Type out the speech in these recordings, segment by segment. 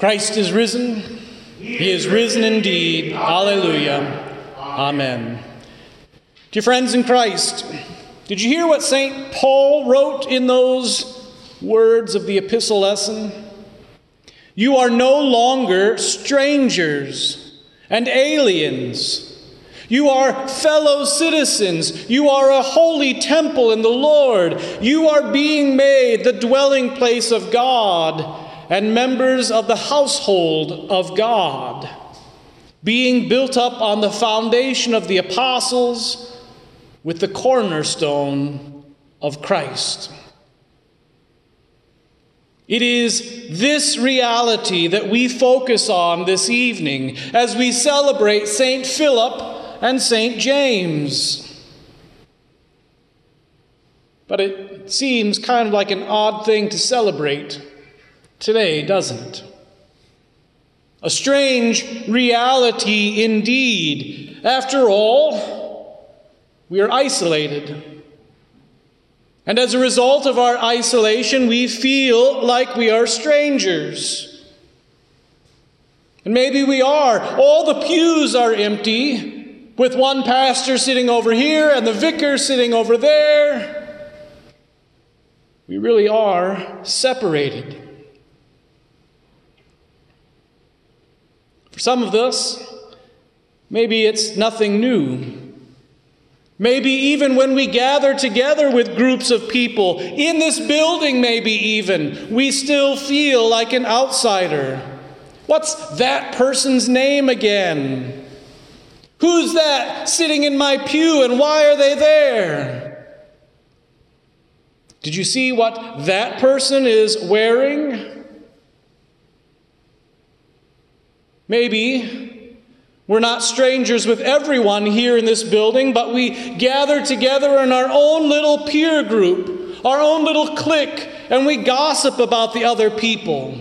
Christ is risen. He is risen indeed. Alleluia. Amen. Dear friends in Christ, did you hear what St. Paul wrote in those words of the epistle lesson? You are no longer strangers and aliens. You are fellow citizens. You are a holy temple in the Lord. You are being made the dwelling place of God and members of the household of God, being built up on the foundation of the apostles with the cornerstone of Christ. It is this reality that we focus on this evening as we celebrate St. Philip and St. James. But it seems kind of like an odd thing to celebrate today, doesn't it? A strange reality indeed. After all, we are isolated. And as a result of our isolation, we feel like we are strangers. And maybe we are. All the pews are empty, with one pastor sitting over here and the vicar sitting over there. We really are separated. For some of us, maybe it's nothing new. Maybe even when we gather together with groups of people, in this building, maybe even, we still feel like an outsider. What's that person's name again? Who's that sitting in my pew and why are they there? Did you see what that person is wearing? Maybe we're not strangers with everyone here in this building, but we gather together in our own little peer group, our own little clique, and we gossip about the other people.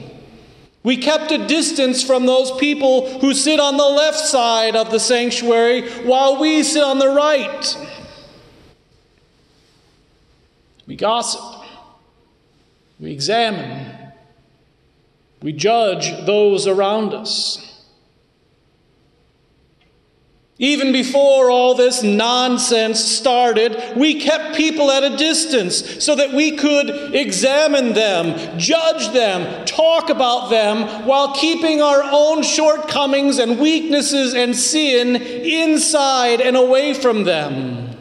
We kept a distance from those people who sit on the left side of the sanctuary while we sit on the right. We gossip. We examine. We judge those around us. Even before all this nonsense started, we kept people at a distance so that we could examine them, judge them, talk about them, while keeping our own shortcomings and weaknesses and sin inside and away from them.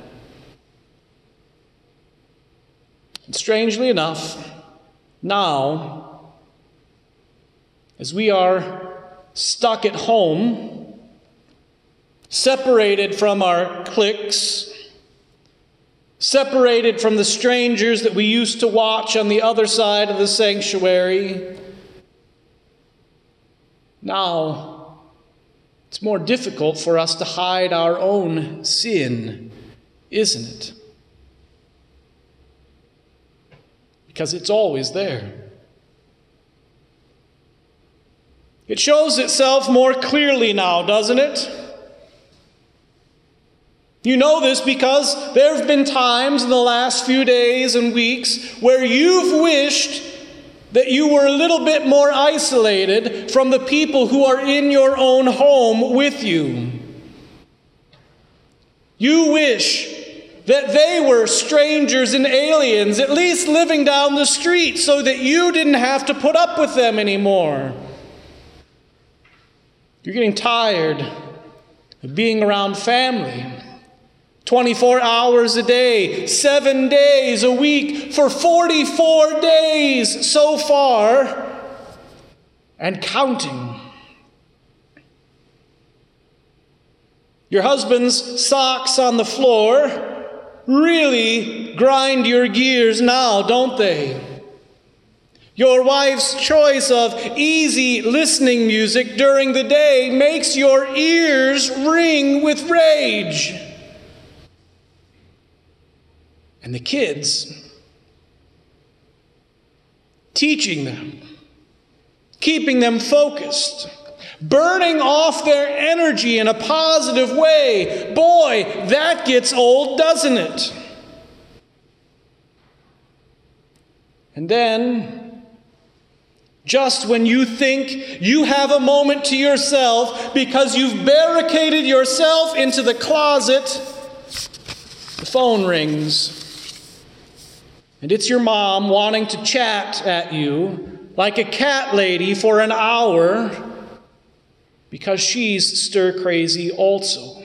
And strangely enough, now, as we are stuck at home, separated from our cliques, separated from the strangers that we used to watch on the other side of the sanctuary. Now, it's more difficult for us to hide our own sin, isn't it? Because it's always there. It shows itself more clearly now, doesn't it? You know this because there have been times in the last few days and weeks where you've wished that you were a little bit more isolated from the people who are in your own home with you. You wish that they were strangers and aliens, at least living down the street, so that you didn't have to put up with them anymore. You're getting tired of being around family 24 hours a day, seven days a week, for 44 days so far, and counting. Your husband's socks on the floor really grind your gears now, don't they? Your wife's choice of easy listening music during the day makes your ears ring with rage. And the kids, teaching them, keeping them focused, burning off their energy in a positive way. Boy, that gets old, doesn't it? And then, Just when you think you have a moment to yourself because you've barricaded yourself into the closet, the phone rings. And it's your mom wanting to chat at you like a cat lady for an hour because she's stir crazy also.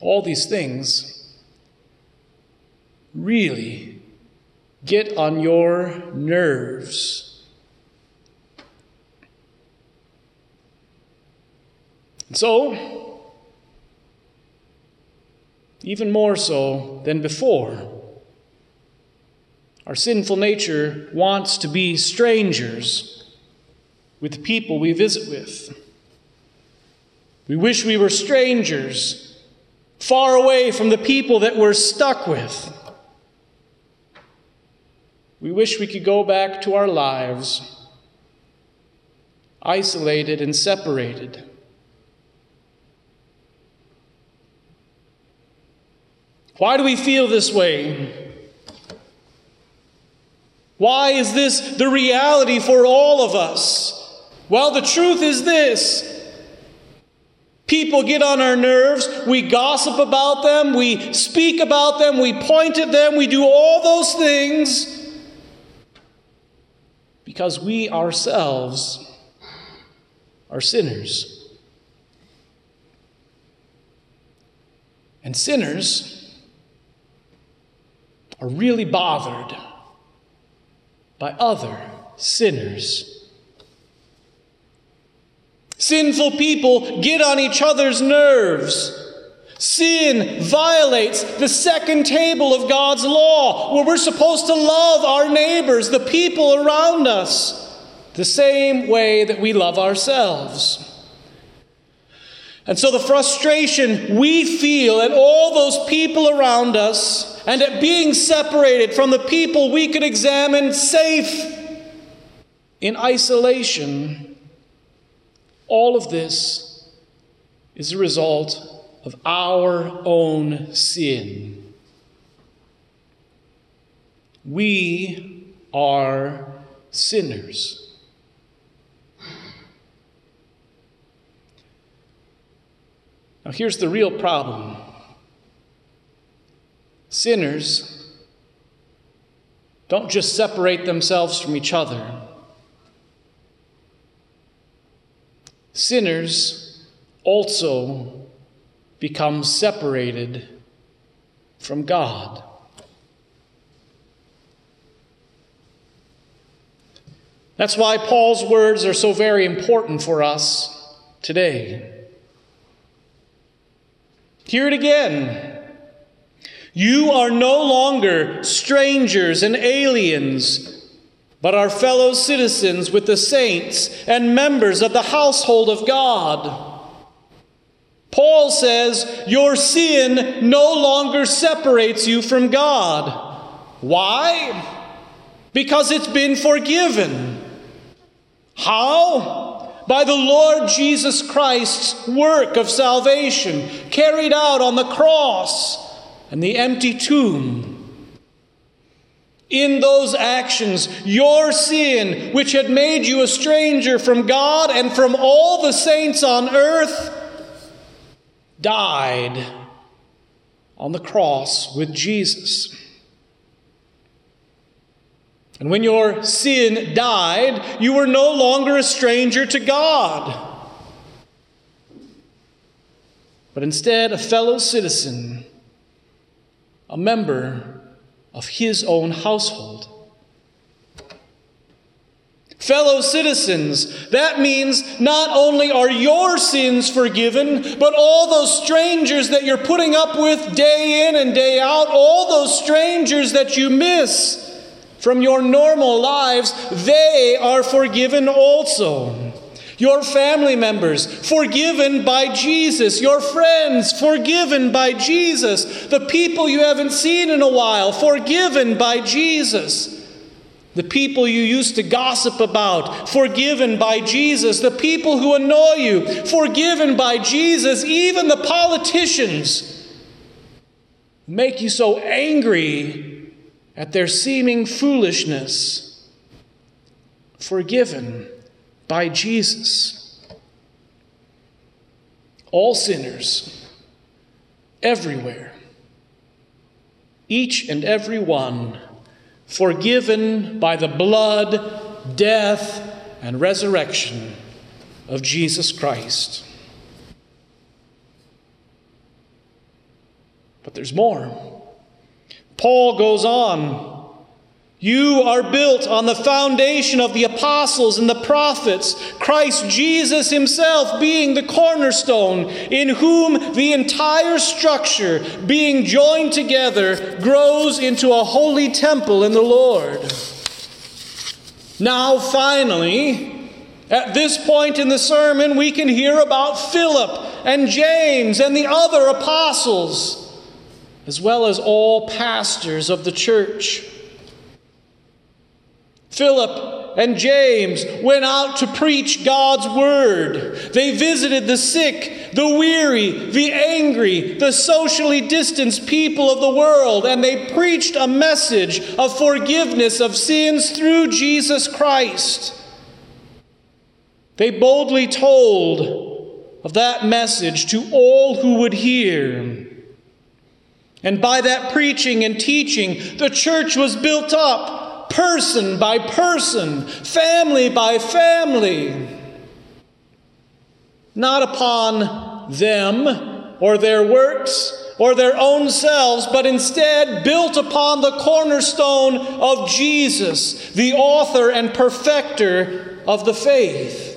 All these things really get on your nerves. And so, even more so than before, our sinful nature wants to be strangers with the people we visit with. We wish we were strangers, far away from the people that we're stuck with. We wish we could go back to our lives, isolated and separated. Why do we feel this way? Why is this the reality for all of us? Well, the truth is this. People get on our nerves, we gossip about them, we speak about them, we point at them, we do all those things because we ourselves are sinners. And sinners are really bothered by other sinners. Sinful people get on each other's nerves. Sin violates the second table of God's law, where we're supposed to love our neighbors, the people around us, the same way that we love ourselves. And so the frustration we feel at all those people around us and at being separated from the people we could examine safe in isolation, all of this is a result of our own sin. We are sinners. Now, here's the real problem sinners don't just separate themselves from each other, sinners also become separated from God. That's why Paul's words are so very important for us today. Hear it again. You are no longer strangers and aliens, but are fellow citizens with the saints and members of the household of God Paul says, Your sin no longer separates you from God. Why? Because it's been forgiven. How? By the Lord Jesus Christ's work of salvation carried out on the cross and the empty tomb. In those actions, your sin, which had made you a stranger from God and from all the saints on earth, died on the cross with Jesus. And when your sin died, you were no longer a stranger to God, but instead a fellow citizen, a member of his own household. Fellow citizens, that means not only are your sins forgiven, but all those strangers that you're putting up with day in and day out, all those strangers that you miss from your normal lives, they are forgiven also. Your family members, forgiven by Jesus. Your friends, forgiven by Jesus. The people you haven't seen in a while, forgiven by Jesus. The people you used to gossip about, forgiven by Jesus. The people who annoy you, forgiven by Jesus. Even the politicians make you so angry at their seeming foolishness, forgiven by Jesus. All sinners, everywhere, each and every one, forgiven by the blood, death, and resurrection of Jesus Christ. But there's more. Paul goes on. You are built on the foundation of the apostles and the prophets, Christ Jesus Himself being the cornerstone, in whom the entire structure, being joined together, grows into a holy temple in the Lord. Now, finally, at this point in the sermon, we can hear about Philip and James and the other apostles, as well as all pastors of the church. Philip and James went out to preach God's word. They visited the sick, the weary, the angry, the socially distanced people of the world, and they preached a message of forgiveness of sins through Jesus Christ. They boldly told of that message to all who would hear. And by that preaching and teaching, the church was built up person by person, family by family, not upon them or their works or their own selves, but instead built upon the cornerstone of Jesus, the author and perfecter of the faith.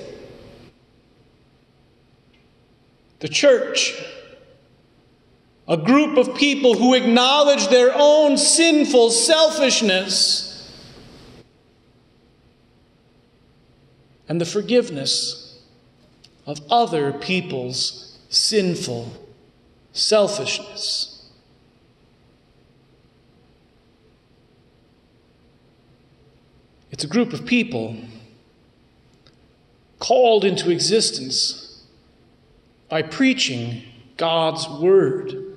The church, a group of people who acknowledge their own sinful selfishness and the forgiveness of other people's sinful selfishness. It's a group of people called into existence by preaching God's Word.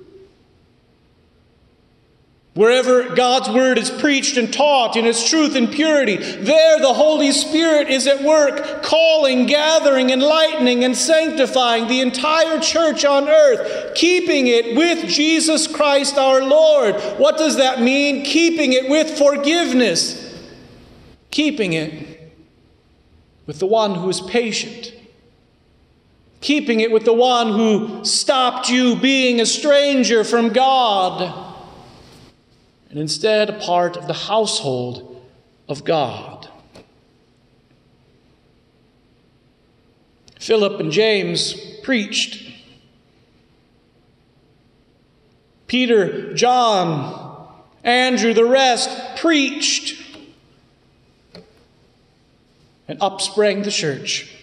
Wherever God's word is preached and taught in its truth and purity, there the Holy Spirit is at work, calling, gathering, enlightening, and sanctifying the entire church on earth, keeping it with Jesus Christ our Lord. What does that mean? Keeping it with forgiveness, keeping it with the one who is patient, keeping it with the one who stopped you being a stranger from God and instead a part of the household of God. Philip and James preached. Peter, John, Andrew, the rest preached. And up sprang the church.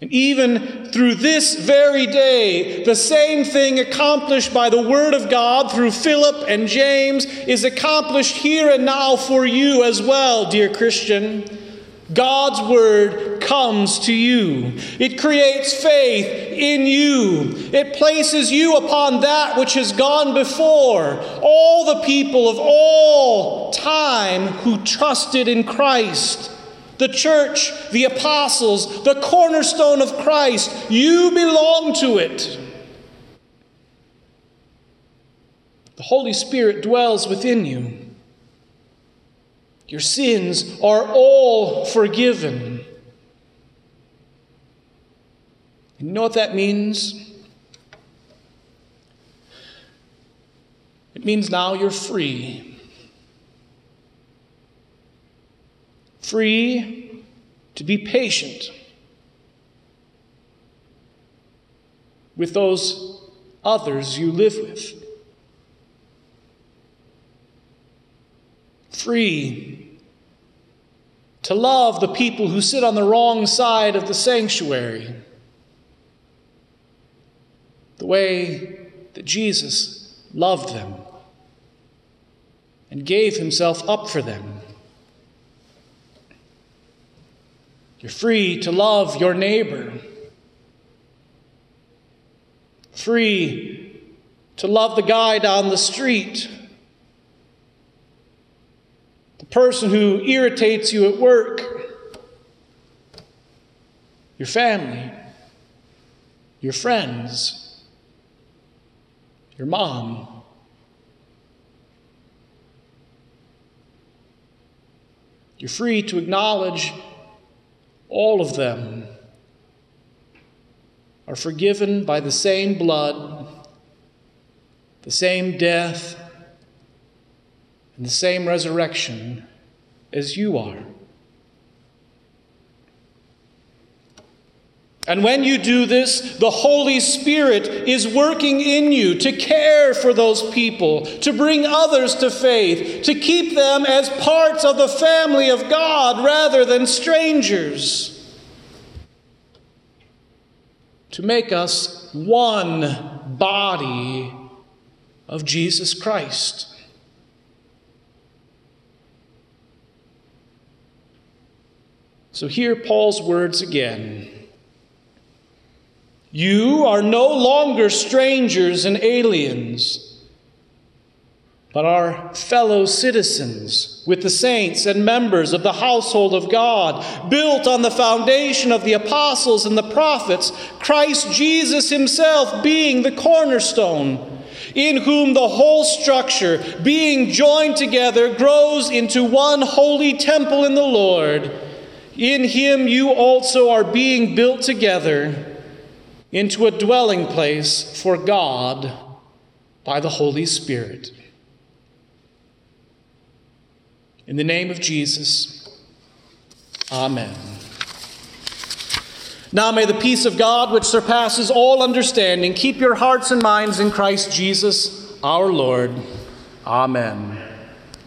And even through this very day, the same thing accomplished by the Word of God through Philip and James is accomplished here and now for you as well, dear Christian. God's Word comes to you. It creates faith in you. It places you upon that which has gone before. All the people of all time who trusted in Christ the church, the apostles, the cornerstone of Christ. You belong to it. The Holy Spirit dwells within you. Your sins are all forgiven. You know what that means? It means now you're free. Free to be patient with those others you live with. Free to love the people who sit on the wrong side of the sanctuary the way that Jesus loved them and gave himself up for them. You're free to love your neighbor. Free to love the guy down the street the person who irritates you at work, your family, your friends, your mom. You're free to acknowledge all of them are forgiven by the same blood, the same death, and the same resurrection as you are. And when you do this, the Holy Spirit is working in you to care for those people, to bring others to faith, to keep them as parts of the family of God rather than strangers, to make us one body of Jesus Christ. So, hear Paul's words again. You are no longer strangers and aliens, but are fellow citizens with the saints and members of the household of God, built on the foundation of the apostles and the prophets, Christ Jesus Himself being the cornerstone, in whom the whole structure, being joined together, grows into one holy temple in the Lord. In Him you also are being built together into a dwelling place for God by the Holy Spirit. In the name of Jesus, Amen. Now may the peace of God, which surpasses all understanding, keep your hearts and minds in Christ Jesus our Lord. Amen.